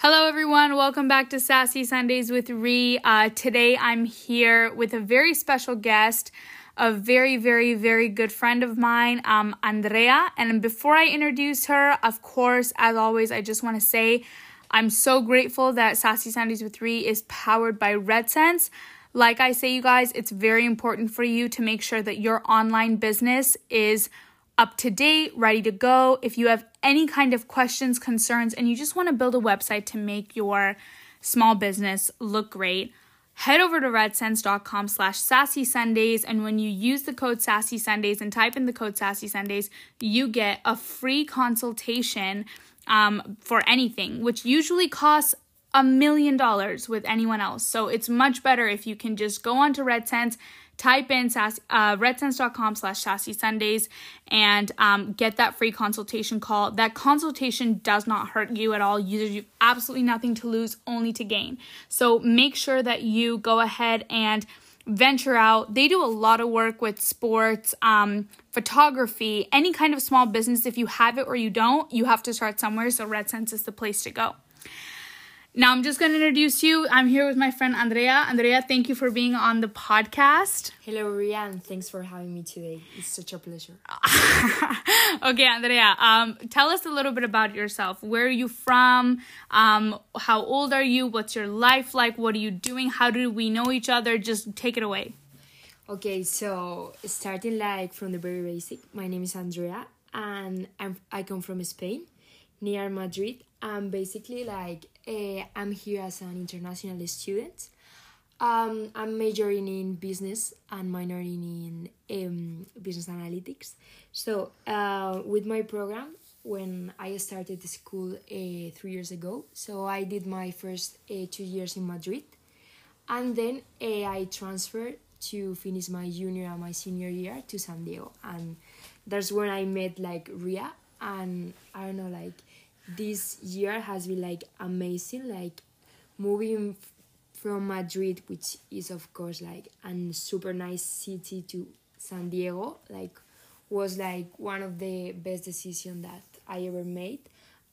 Hello, everyone. Welcome back to Sassy Sundays with Ree. Uh, today, I'm here with a very special guest, a very, very, very good friend of mine, um, Andrea. And before I introduce her, of course, as always, I just want to say I'm so grateful that Sassy Sundays with Ree is powered by RedSense. Like I say, you guys, it's very important for you to make sure that your online business is up to date, ready to go. If you have any kind of questions, concerns, and you just want to build a website to make your small business look great, head over to redsense.com slash sassy sundays and when you use the code sassy sundays and type in the code sassy sundays you get a free consultation um, for anything which usually costs a million dollars with anyone else. So it's much better if you can just go onto redsense type in sassy, uh, redsense.com slash sassy sundays and um, get that free consultation call. That consultation does not hurt you at all. You have absolutely nothing to lose only to gain. So make sure that you go ahead and venture out. They do a lot of work with sports um, photography any kind of small business. If you have it or you don't you have to start somewhere. So Red redsense is the place to go now I'm just going to introduce you. I'm here with my friend Andrea. Andrea, thank you for being on the podcast. Hello, Rian. Thanks for having me today. It's such a pleasure. okay, Andrea, um, tell us a little bit about yourself. Where are you from? Um, how old are you? What's your life like? What are you doing? How do we know each other? Just take it away. Okay, so starting like from the very basic, my name is Andrea, and I'm, I come from Spain, near Madrid. I'm basically like uh, I'm here as an international student. Um, I'm majoring in business and minoring in um, business analytics. So, uh, with my program, when I started the school uh, three years ago, so I did my first uh, two years in Madrid, and then I transferred to finish my junior and my senior year to San Diego, and that's when I met like Ria, and I don't know, like this year has been like amazing like moving from madrid which is of course like a super nice city to san diego like was like one of the best decisions that i ever made.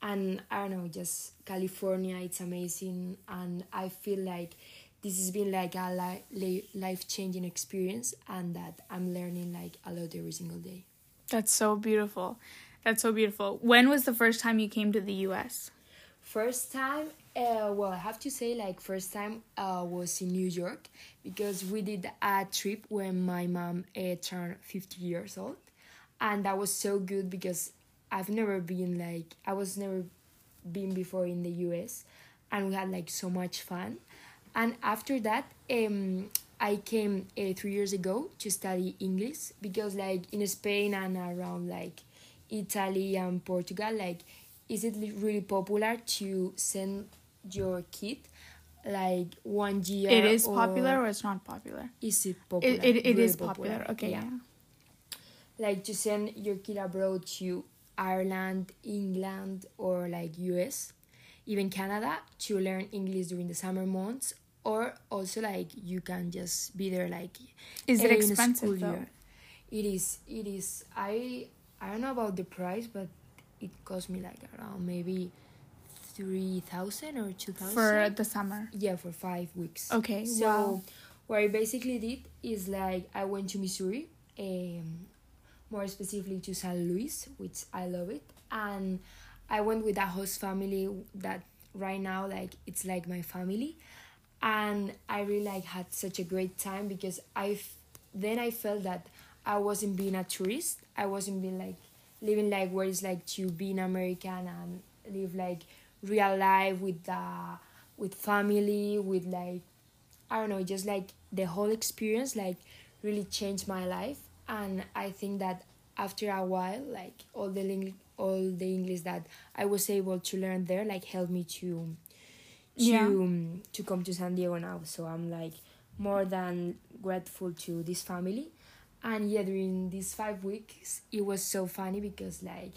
And i don't know just california it's amazing. And i feel like this has been like a li- life changing experience and that i'm learning like a lot every single day. That's so beautiful that's so beautiful. When was the first time you came to the US? First time, uh, well, I have to say, like, first time uh, was in New York because we did a trip when my mom uh, turned 50 years old. And that was so good because I've never been, like, I was never been before in the US. And we had, like, so much fun. And after that, um, I came uh, three years ago to study English because, like, in Spain and around, like, Italy and Portugal, like, is it really popular to send your kid like one year? It is or popular or it's not popular? Is it popular? It, it, it really is popular. popular. Okay, yeah. yeah. Like to send your kid abroad to Ireland, England, or like US, even Canada to learn English during the summer months, or also like you can just be there like. Is it expensive though? Year. It is. It is. I I don't know about the price, but it cost me like around maybe three thousand or two thousand for the summer. Yeah, for five weeks. Okay. So wow. what I basically did is like I went to Missouri, um, more specifically to San Luis, which I love it, and I went with a host family that right now like it's like my family, and I really like had such a great time because I then I felt that I wasn't being a tourist. I wasn't being like living like what it's like to be an American and live like real life with the with family with like I don't know just like the whole experience like really changed my life and I think that after a while like all the English all the English that I was able to learn there like helped me to to yeah. Um, to come to San Diego now so I'm like more than grateful to this family and yeah during these five weeks it was so funny because like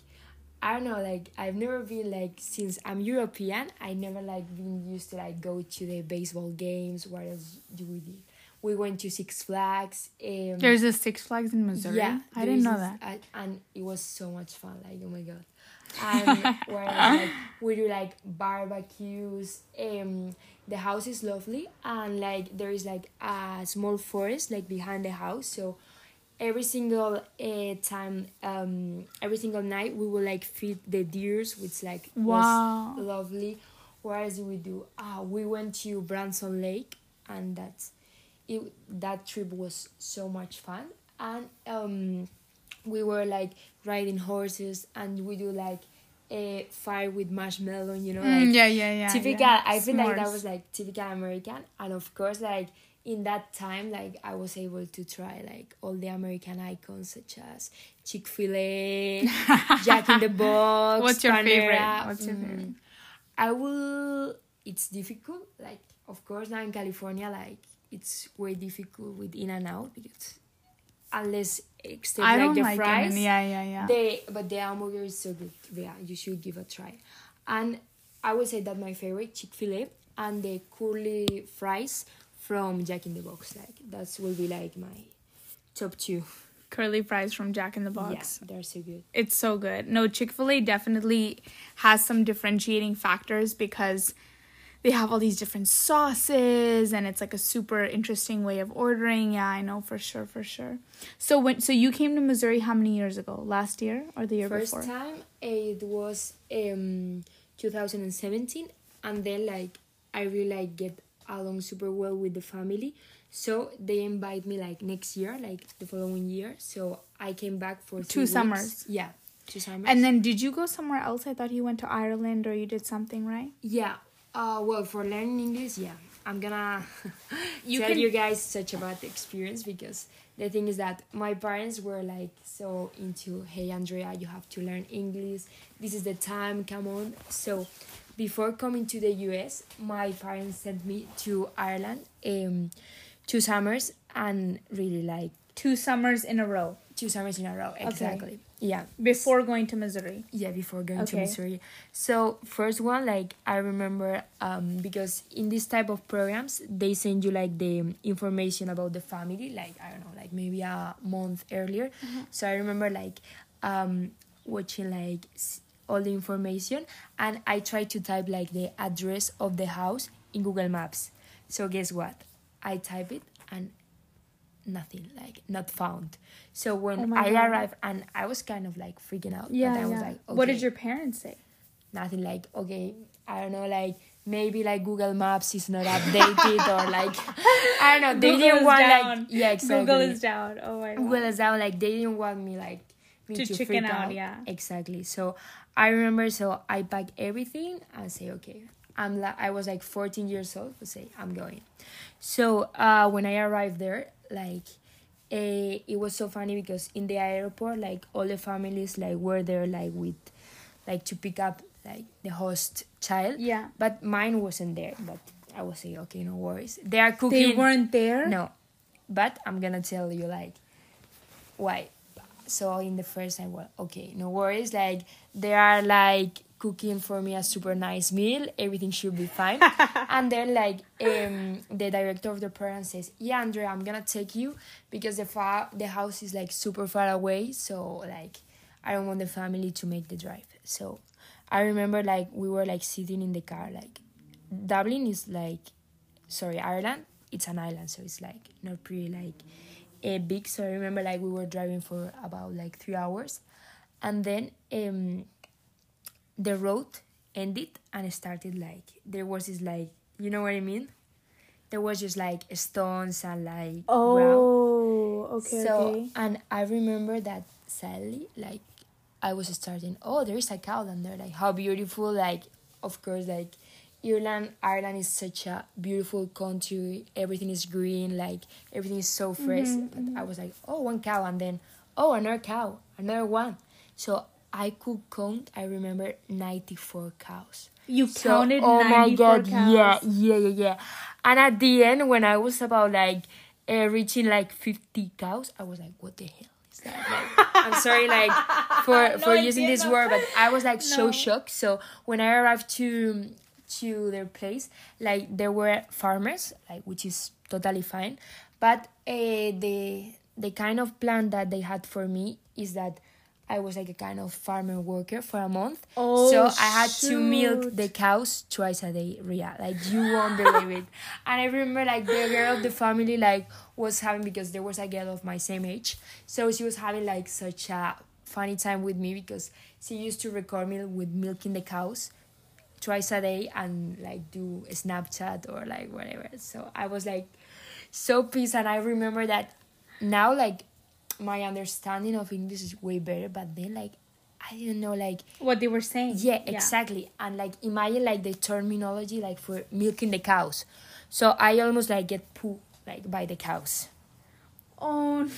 I don't know, like I've never been like since I'm European, I never like been used to like go to the baseball games. What else do we do? We went to Six Flags. Um, There's a Six Flags in Missouri. Yeah, I didn't know that. and it was so much fun. Like oh my god, and whereas like we do like barbecues. Um, the house is lovely, and like there is like a small forest like behind the house, so every single uh, time um every single night we would like feed the deers which like Wow. was lovely whereas we do ah we went to branson lake and that's it that trip was so much fun and um we were like riding horses and we do like a fire with marshmallow you know like Mm, yeah, yeah, yeah. typical yeah. i feel like that was like typical american and of course like in that time like i was able to try like all the american icons such as chick-fil-a jack in the box What's your favorite? What's your Mm, favorite? i will it's difficult like of course now in california like it's way difficult with in and out because unless except I like don't the like fries it. Yeah, yeah, yeah. they but the hamburger is so good. Yeah, you should give a try. And I would say that my favorite Chick Fil A and the curly fries from Jack in the Box. Like that will be like my top two. Curly fries from Jack in the Box. Yeah, they're so good. It's so good. No, Chick fil A definitely has some differentiating factors because they have all these different sauces and it's like a super interesting way of ordering. Yeah, I know for sure, for sure. So when so you came to Missouri how many years ago? Last year or the year First before? time it was um 2017, and then like I really like get along super well with the family. So they invite me like next year, like the following year. So I came back for Two three weeks. summers. Yeah, two summers. And then did you go somewhere else? I thought you went to Ireland or you did something, right? Yeah. Uh, well, for learning English, yeah, I'm gonna You tell can- you guys such about the experience because the thing is that my parents were like so into, hey Andrea, you have to learn English. This is the time. Come on. So, before coming to the U.S., my parents sent me to Ireland, um, two summers, and really like Two summers in a row two summers in a row. Exactly. Yeah. before going to Missouri. Yeah, before going to Missouri. So first one, like I remember, um, because in this type of programs, they send you like the information about the family, like I don't know, like maybe a month earlier. So I remember like um, watching like all the information, and I tried to type like the address of the house in Google Maps. So guess what? I type it and nothing like not found so when Oh i God. arrived and i was kind of like freaking out Yeah, but i was yeah. like okay. What did your parents say? nothing like okay i don't know like maybe like google maps is not updated or like i don't know they Google didn't want down. like yeah exactly Google is down. Oh my god. Google is down like they didn't want me like To chicken freak out, out, yeah. exactly. So i remember so i packed everything and say okay i'm la- i was like 14 years old to say i'm going. So uh when i arrived there like eh, it was so funny because in the airport like all the families like were there like with like to pick up like the host child. Yeah. but mine wasn't there but i was saying okay no worries. They are cooking. They weren't there? no. But i'm gonna tell you like why so in the first time well okay no worries. Like they are like cooking for me a super nice meal. Everything should be fine. And then like um the director of the program says yeah andrea i'm gonna take you because the far the house is like super far away. So like i don't want the family to make the drive. So i remember like we were like sitting in the car like dublin is like sorry ireland. It's an island so it's like not pretty like uh, big so i remember like we were driving for about like three hours and then um the road ended and it started like there was this like you know what i mean there was just like stones and like ground. Oh, okay, so okay. and i remember that sadly like i was starting oh there is a cow down there like how beautiful like of course like ireland ireland is such a beautiful country. Everything is green like everything is so fresh. Mm-hmm, but i was like oh one cow and then oh another cow another one. So i could count i remember 94 cows. You so- counted oh 94 my god cows. yeah yeah yeah yeah. And at the end when i was about like uh, reaching like 50 cows i was like what the hell is that? Like, i'm sorry like for for using this word but i was like so shocked. So when i arrived to to their place like there were farmers like which is totally fine but uh, the the kind of plan that they had for me is that I was like a kind of farmer worker for a month. Oh, so I had to milk the cows twice a day, Ria. Like you won't believe it. And I remember like the girl of the family like was having because there was a girl of my same age. So she was having like such a funny time with me because she used to record me with milking the cows twice a day and like do Snapchat or like whatever. So I was like so pissed and I remember that now like my understanding of English is way better but then like I didn't know like what they were saying. yeah, exactly. And like imagine like the terminology like for milking the cows. So I almost like get poo like by the cows. Oh, no.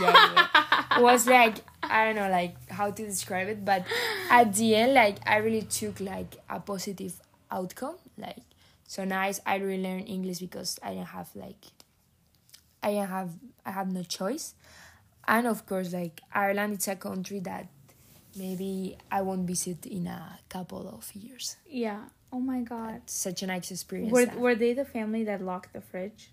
Yeah, yeah. it was like I don't know like how to describe it, but at the end like I really took like a positive outcome. Like so nice. I really learned English because I didn't have like I didn't have I have no choice. And of course like Ireland it's a country that maybe I won't visit in a couple of years. yeah. Oh my god. Such a nice experience. Were were they the family that locked the fridge?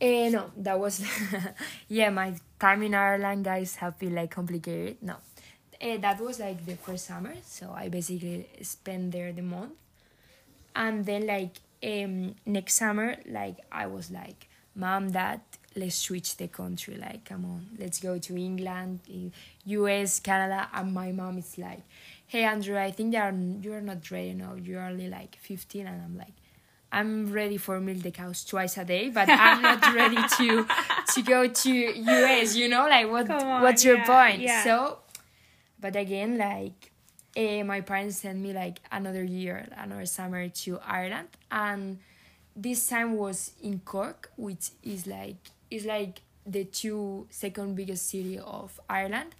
Eh, no, that was yeah. My time in Ireland, guys, have been like complicated. No, eh, that was like the first summer, so I basically spent there the month, and then like um next summer, like I was like, mom, dad, let's switch the country. Like, come on, let's go to England, eh, U.S., Canada, and my mom is like, hey Andrea, I think you are not ready now. You're only like fifteen, and I'm like. I'm ready for milk the cows twice a day, but I'm not ready to to go to US. You know, like what on, what's your yeah, point? yeah. So, but again, like, eh, my parents sent me like another year, another summer to Ireland, and this time was in Cork, which is like is like the two second biggest city of Ireland,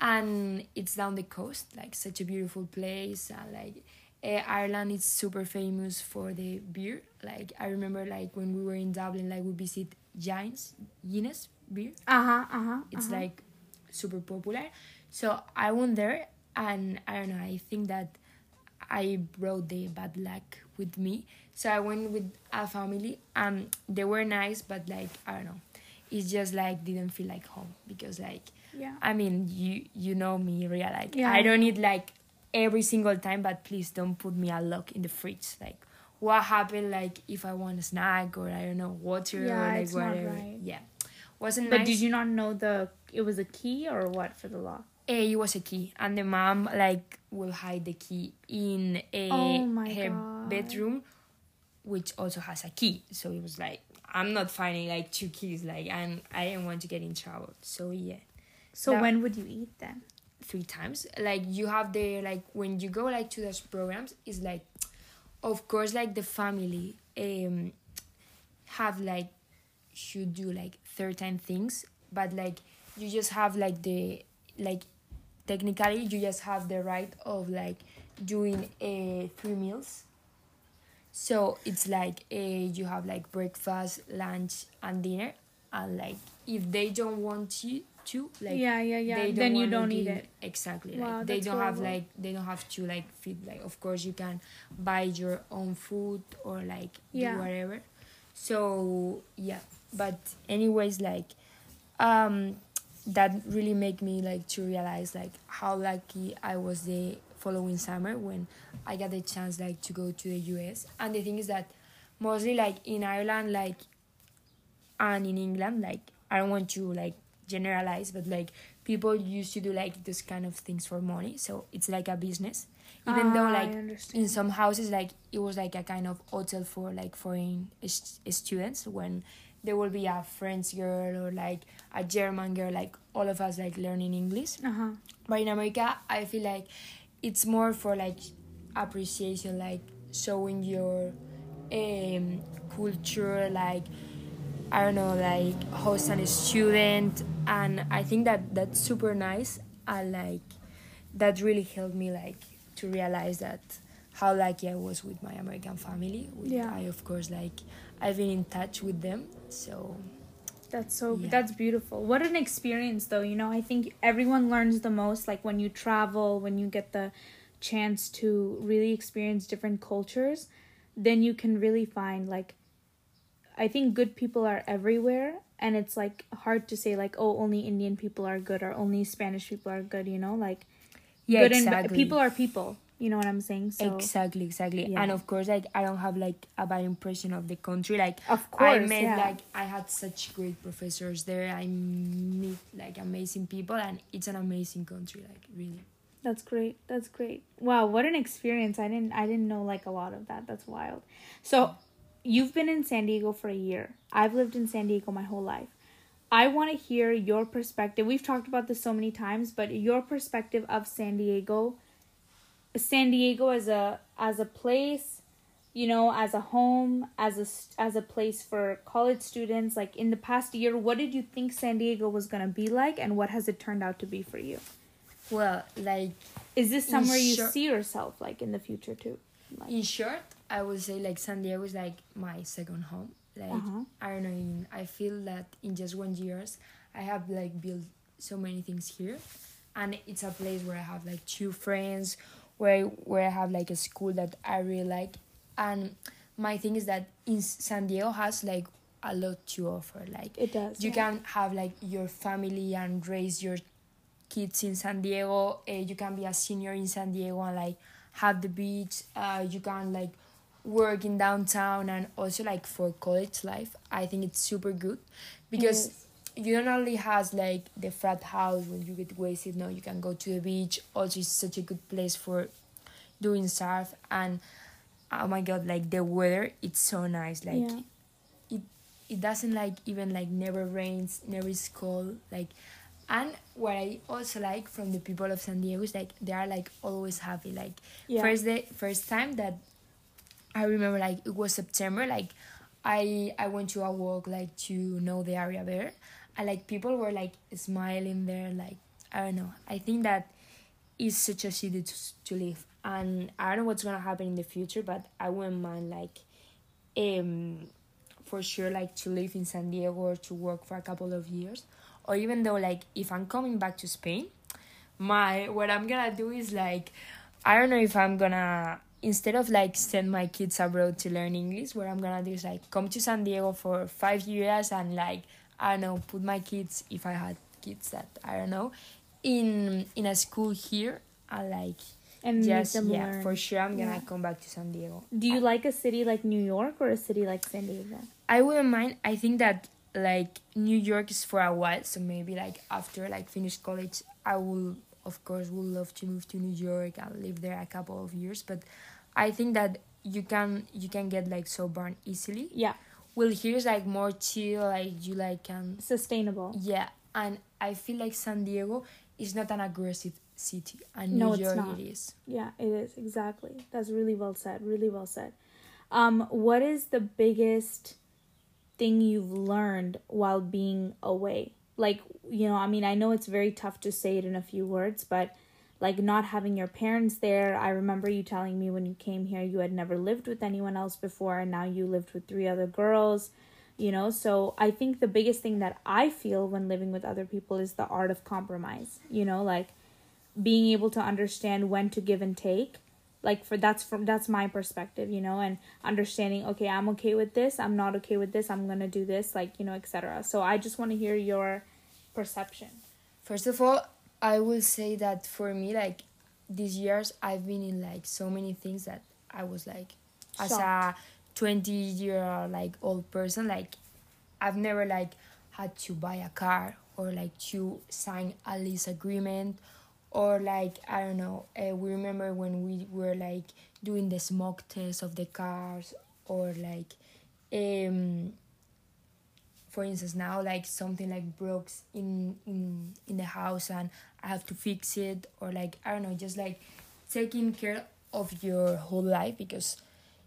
and it's down the coast, like such a beautiful place, and like uh, Ireland is super famous for the beer. Like I remember, like when we were in Dublin, like we visit Giants Guinness beer. Uh huh. Uh huh. It's like super popular. So I went there, and I don't know. I think that I brought the bad luck with me. So I went with a family. Um, they were nice, but like I don't know. It's just like didn't feel like home because like yeah. I mean, you you know me, Ria. Like Yeah. I don't need like every single time, but please don't put me a lock in the fridge. Like what happened? Like if I want a snack or I don't know water Yeah, or like it's not whatever. right. Yeah, wasn't But nice. did you not know the it was a key or what for the lock? Eh, it was a key, and the mom like will hide the key in a Oh her God. bedroom, which also has a key. So it was like I'm not finding like two keys, like and I didn't want to get in trouble. So yeah. So That- when would you eat then? Three times. Like you have the like when you go like to those programs it's like of course like the family um have like should do like certain things but like you just have like the like technically you just have the right of like doing uh, three meals. So it's like uh, you have like breakfast lunch and dinner and like if they don't want you like yeah, yeah, yeah. they then you don't eat give- it. exactly Wow, like they don't have like they don't have to like feed like of course you can buy your own food or like Yeah. do whatever so yeah but anyways like um that really made me like to realize like how lucky i was the following summer when i got the chance like to go to the us and the thing is that mostly like in ireland like and in england like i don't want to like generalize but like people used to do like this kind of things for money so it's like a business. Even though Ah, I like in some houses like it was like a kind of hotel for like foreign s- students when there will be a french girl or like a german girl like all of us like learning english. Uh huh. but in america i feel like it's more for like appreciation like showing your um culture like i don't know like host a student and i think that that's super nice and like that really helped me like to realize that how lucky i was with my american family with Yeah. i of course like i've been in touch with them so That's so Yeah. that's beautiful. What an experience though, you know. I think everyone learns the most like when you travel, when you get the chance to really experience different cultures, then you can really find like I think good people are everywhere and it's like hard to say like oh only indian people are good or only spanish people are good you know like yeah good and exactly people are people you know what i'm saying so exactly exactly Yeah. and of course like i don't have like a bad impression of the country like Of i course, met yeah. like i had such great professors there i meet like amazing people and it's an amazing country like really That's great. That's great. Wow, what an experience. I didn't I didn't know like a lot of that. That's wild. So, you've been in San Diego for a year. I've lived in San Diego my whole life. I want to hear your perspective. We've talked about this so many times, but your perspective of San Diego San Diego as a as a place, you know, as a home, as a as a place for college students. Like in the past year, what did you think San Diego was going to be like and what has it turned out to be for you? well like Is this somewhere you see yourself like in the future too? Like, in short i would say like san diego is like my second home like Uh-huh. i don't know in, i feel that in just one years i have like built so many things here and it's a place where i have like two friends where where i have like a school that i really like and my thing is that in san diego has like a lot to offer like it does. you yeah. can have like your family and raise your kids in San Diego. Uh, you can be a senior in San Diego and like have the beach. Uh, you can like work in downtown and also like for college life. I think it's super good because Yes. you don't only has like the frat house when you get wasted. No, you can go to the beach. Also, it's such a good place for doing surf and oh my god, like the weather, it's so nice. Like yeah. it it doesn't like even like never rains never is cold like and what i also like from the people of san diego is like they are like always happy like Yeah. first day first time that i remember like it was september like i i went to a walk like to know the area better. And like people were like smiling there like i don't know. I think that is such a city to, to live. And i don't know what's gonna happen in the future but i wouldn't mind like um for sure like to live in San Diego or to work for a couple of years. Or even though like if I'm coming back to Spain my what I'm gonna do is like I don't know if I'm gonna instead of like send my kids abroad to learn English what I'm gonna do is like come to San Diego for five years and like I don't know put my kids if I had kids that I don't know in in a school here and like And just yeah learn. for sure I'm gonna Yeah. come back to San Diego Do you like a city like New York or a city like San Diego? I wouldn't mind. I think that like New York is for a while, so maybe like after like finish college, I will of course would love to move to New York and live there a couple of years. But I think that you can you can get like so burned easily. Yeah, Well, here's like more chill, like you like can sustainable. yeah, and I feel like San Diego is not an aggressive city, and No, New it's York not. it is. Yeah, it is exactly. That's really well said. Really well said. Um, what is the biggest thing you've learned while being away? Like, you know, I mean, I know it's very tough to say it in a few words, but like not having your parents there. I remember you telling me when you came here you had never lived with anyone else before and now you lived with three other girls, you know? So, I think the biggest thing that I feel when living with other people is the art of compromise, you know, like being able to understand when to give and take like for that's from that's my perspective you know and understanding okay i'm okay with this i'm not okay with this i'm gonna do this like you know etc so i just want to hear your perception. First of all, I will say that for me, like these years, I've been in like so many things that I was like, as a twenty year like old person, like I've never like had to buy a car or like to sign a lease agreement or like I don't know. Uh, we remember when we were like doing the smoke test of the cars or like um for instance now like something like broke in in in the house and i have to fix it or like i don't know just like taking care of your whole life because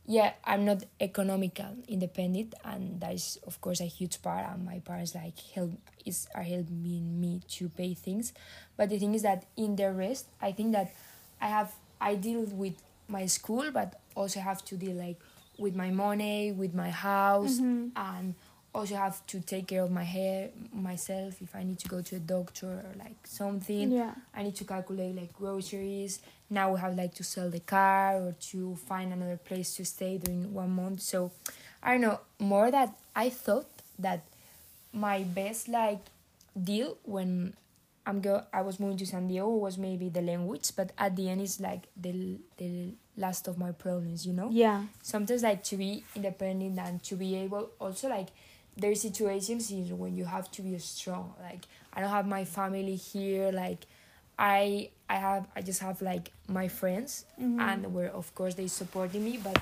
yeah i'm not economical independent and that is of course a huge part and my parents like help is are helping me to pay things. But the thing is that in the rest i think that i have i deal with my school but also have to deal like with my money with my house mm-hmm. and also have to take care of my hair myself if i need to go to a doctor or like something Yeah. i need to calculate like groceries now we have like to sell the car or to find another place to stay during one month so i don't know more that i thought that my best like deal when I'm go I was moving to San Diego was maybe the language, but at the end it's like the the last of my problems, you know. Yeah. Sometimes like to be independent and to be able also like there are situations is when you have to be strong. Like I don't have my family here. Like I I have I just have like my friends Mhm. and where of course they supporting me, but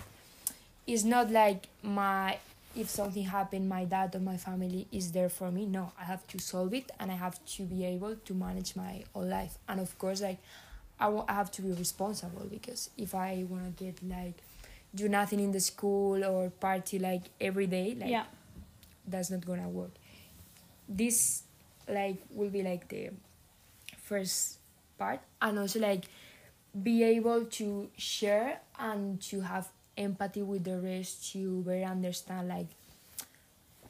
it's not like my if something happened my dad or my family is there for me no i have to solve it and i have to be able to manage my own life and of course like i, wa- I have to be responsible because if i want to get like do nothing in the school or party like every day like yeah. That's not gonna work. This like will be like the first part. And also like be able to share and to have empathy with the rest to better understand like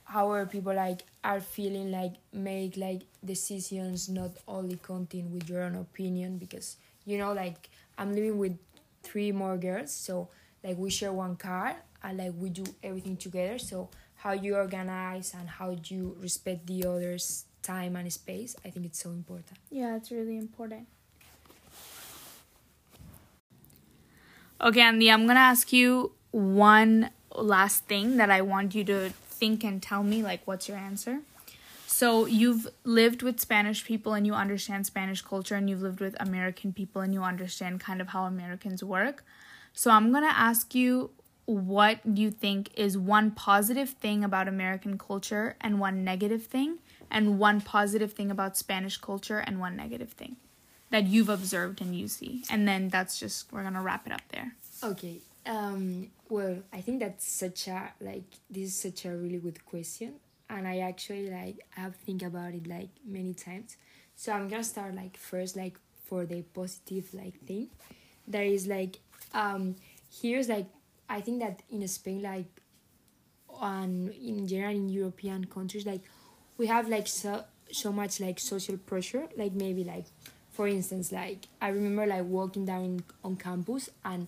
how are people like are feeling like make like decisions not only content with your own opinion. Because you know like i'm living with three more girls so like we share one car and like we do everything together so how you organize and how you respect the others time and space i think it's so important Yeah, it's really important. Okay, Andy, I'm gonna ask you one last thing that I want you to think and tell me, like, what's your answer? So, you've lived with Spanish people and you understand Spanish culture, and you've lived with American people and you understand kind of how Americans work. So, I'm gonna ask you what you think is one positive thing about American culture and one negative thing, and one positive thing about Spanish culture and one negative thing that you've observed and you see. And then that's just, we're gonna wrap it up there. Okay. Um, well, I think that's such a like this is such a really good question, and I actually like have think about it like many times. So I'm gonna start like first like for the positive like thing. There is like um here's like I think that in Spain like on in general in European countries like we have like so so much like social pressure like maybe like for instance like I remember like walking down on campus and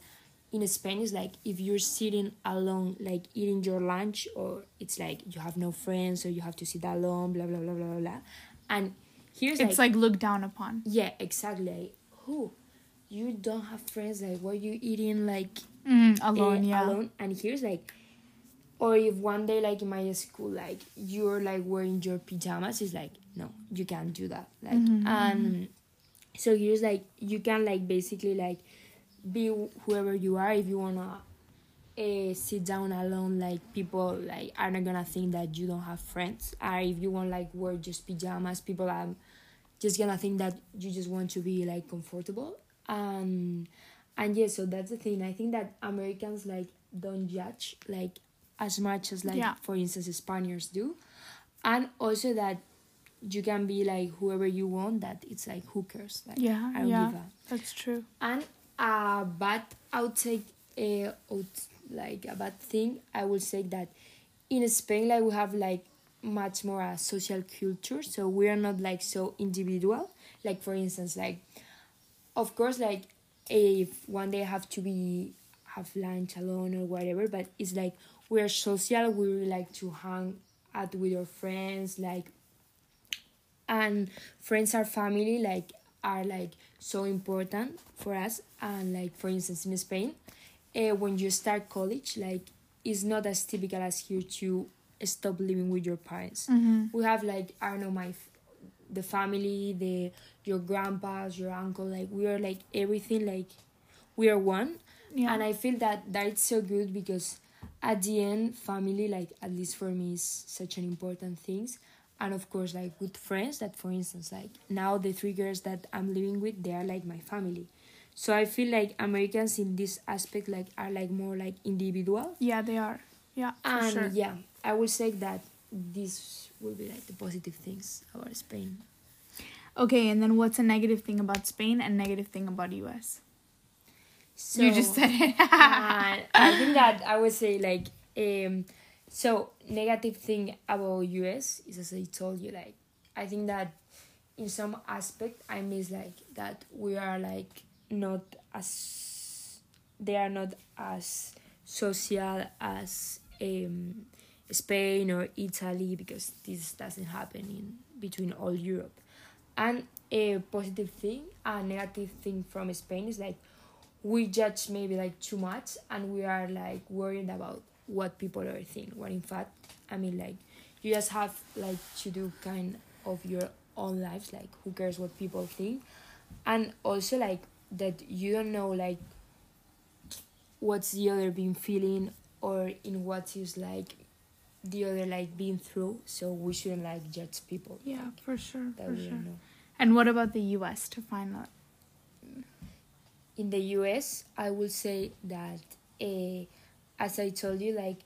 in Spain it's like if you're sitting alone like eating your lunch or it's like you have no friends or you have to sit alone blah blah blah blah blah, blah. and here's It's like looked down upon. yeah exactly like, who you don't have friends like what you eating like Mm, uh, alone, yeah. alone. And here's like or if one day like in my school like you're like wearing your pajamas it's like no you can't do that like Mm-hmm, and so here's like you can like basically like be whoever you are if you wanna uh, sit down alone like people like are not gonna think that you don't have friends. Or if you want like wear just pajamas people are just gonna think that you just want to be like comfortable and and yeah so that's the thing i think that americans like don't judge like as much as like Yeah. for instance spaniards do and also that you can be like whoever you want that it's like who cares like Yeah, yeah. give a That's true. and uh bad I would say uh, out, like a bad thing I would say that in Spain like we have like much more a social culture so we are not like so individual like for instance like of course like if one day I have to be have lunch alone or whatever but it's like we are social we really like to hang out with your friends like and friends are family like are like so important for us and like for instance in spain uh, when you start college like it's not as typical as here to stop living with your parents Mm-hmm. we have like i don't know my the family the your grandpas your uncle like we are like everything like we are one Yeah. and i feel that that's so good because at the end family like at least for me is such an important things and of course like good friends that for instance like now the three girls that i'm living with they are like my family so i feel like americans in this aspect like are like more like individual yeah, they are. Yeah, and sure. yeah i would say that this will be like the positive things about spain Okay, and then what's a negative thing about Spain and negative thing about US? so you just said it. and I think that I would say like um so negative thing about US is as I told you like I think that in some aspect I miss like that we are like not as they are not as social as um Spain or Italy because this doesn't happen in between all Europe. And a positive thing, a negative thing from Spain is like we judge maybe like too much and we are like worried about what people are thinking. When in fact, I mean like you just have like to do kind of your own lives like who cares what people think and also like that you don't know like what's the other been feeling or in what is like the other like been through so we shouldn't like judge people. Yeah like, for sure for sure. know. And what about the us to find out? In the us i would say that uh, as i told you like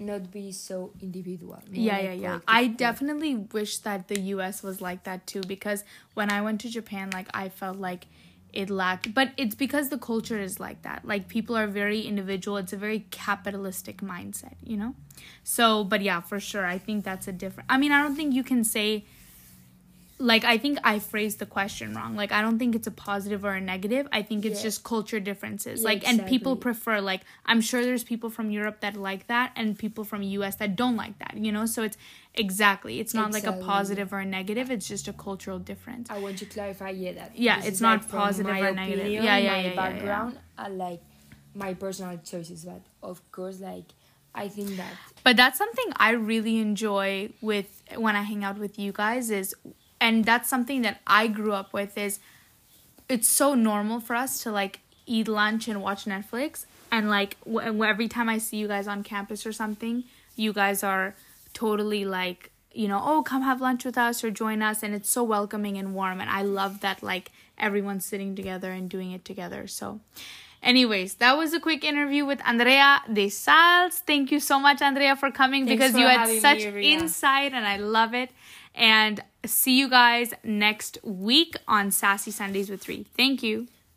not be so individual yeah yeah yeah. i definitely wish that the us was like that too because when i went to japan like i felt like it lacked but it's because the culture is like that. Like people are very individual. It's a very capitalistic mindset you know? So but yeah for sure i think that's a different i mean i don't think you can say like i think i phrased the question wrong like i don't think it's a positive or a negative i think it's Yeah. just culture differences Yeah, like and people prefer like i'm sure there's people from europe that like that and people from us that don't like that you know so it's exactly it's not like a positive or a negative it's just a cultural difference I want to clarify, yeah, that Yeah, this it's not like, positive my or negative. opinion, Yeah, yeah, my yeah, yeah, yeah. background, and like my personal choices. But of course, like I think that but that's something i really enjoy with when i hang out with you guys is and that's something that i grew up with is it's so normal for us to like eat lunch and watch netflix and like w- every time i see you guys on campus or something you guys are totally like you know oh come have lunch with us or join us and it's so welcoming and warm and i love that like everyone's sitting together and doing it together so. Anyways that was a quick interview with andrea de sals thank you so much andrea for coming Thanks because for you had having me, such insight and i love it. And see you guys next week on sassy sundays with Ree thank you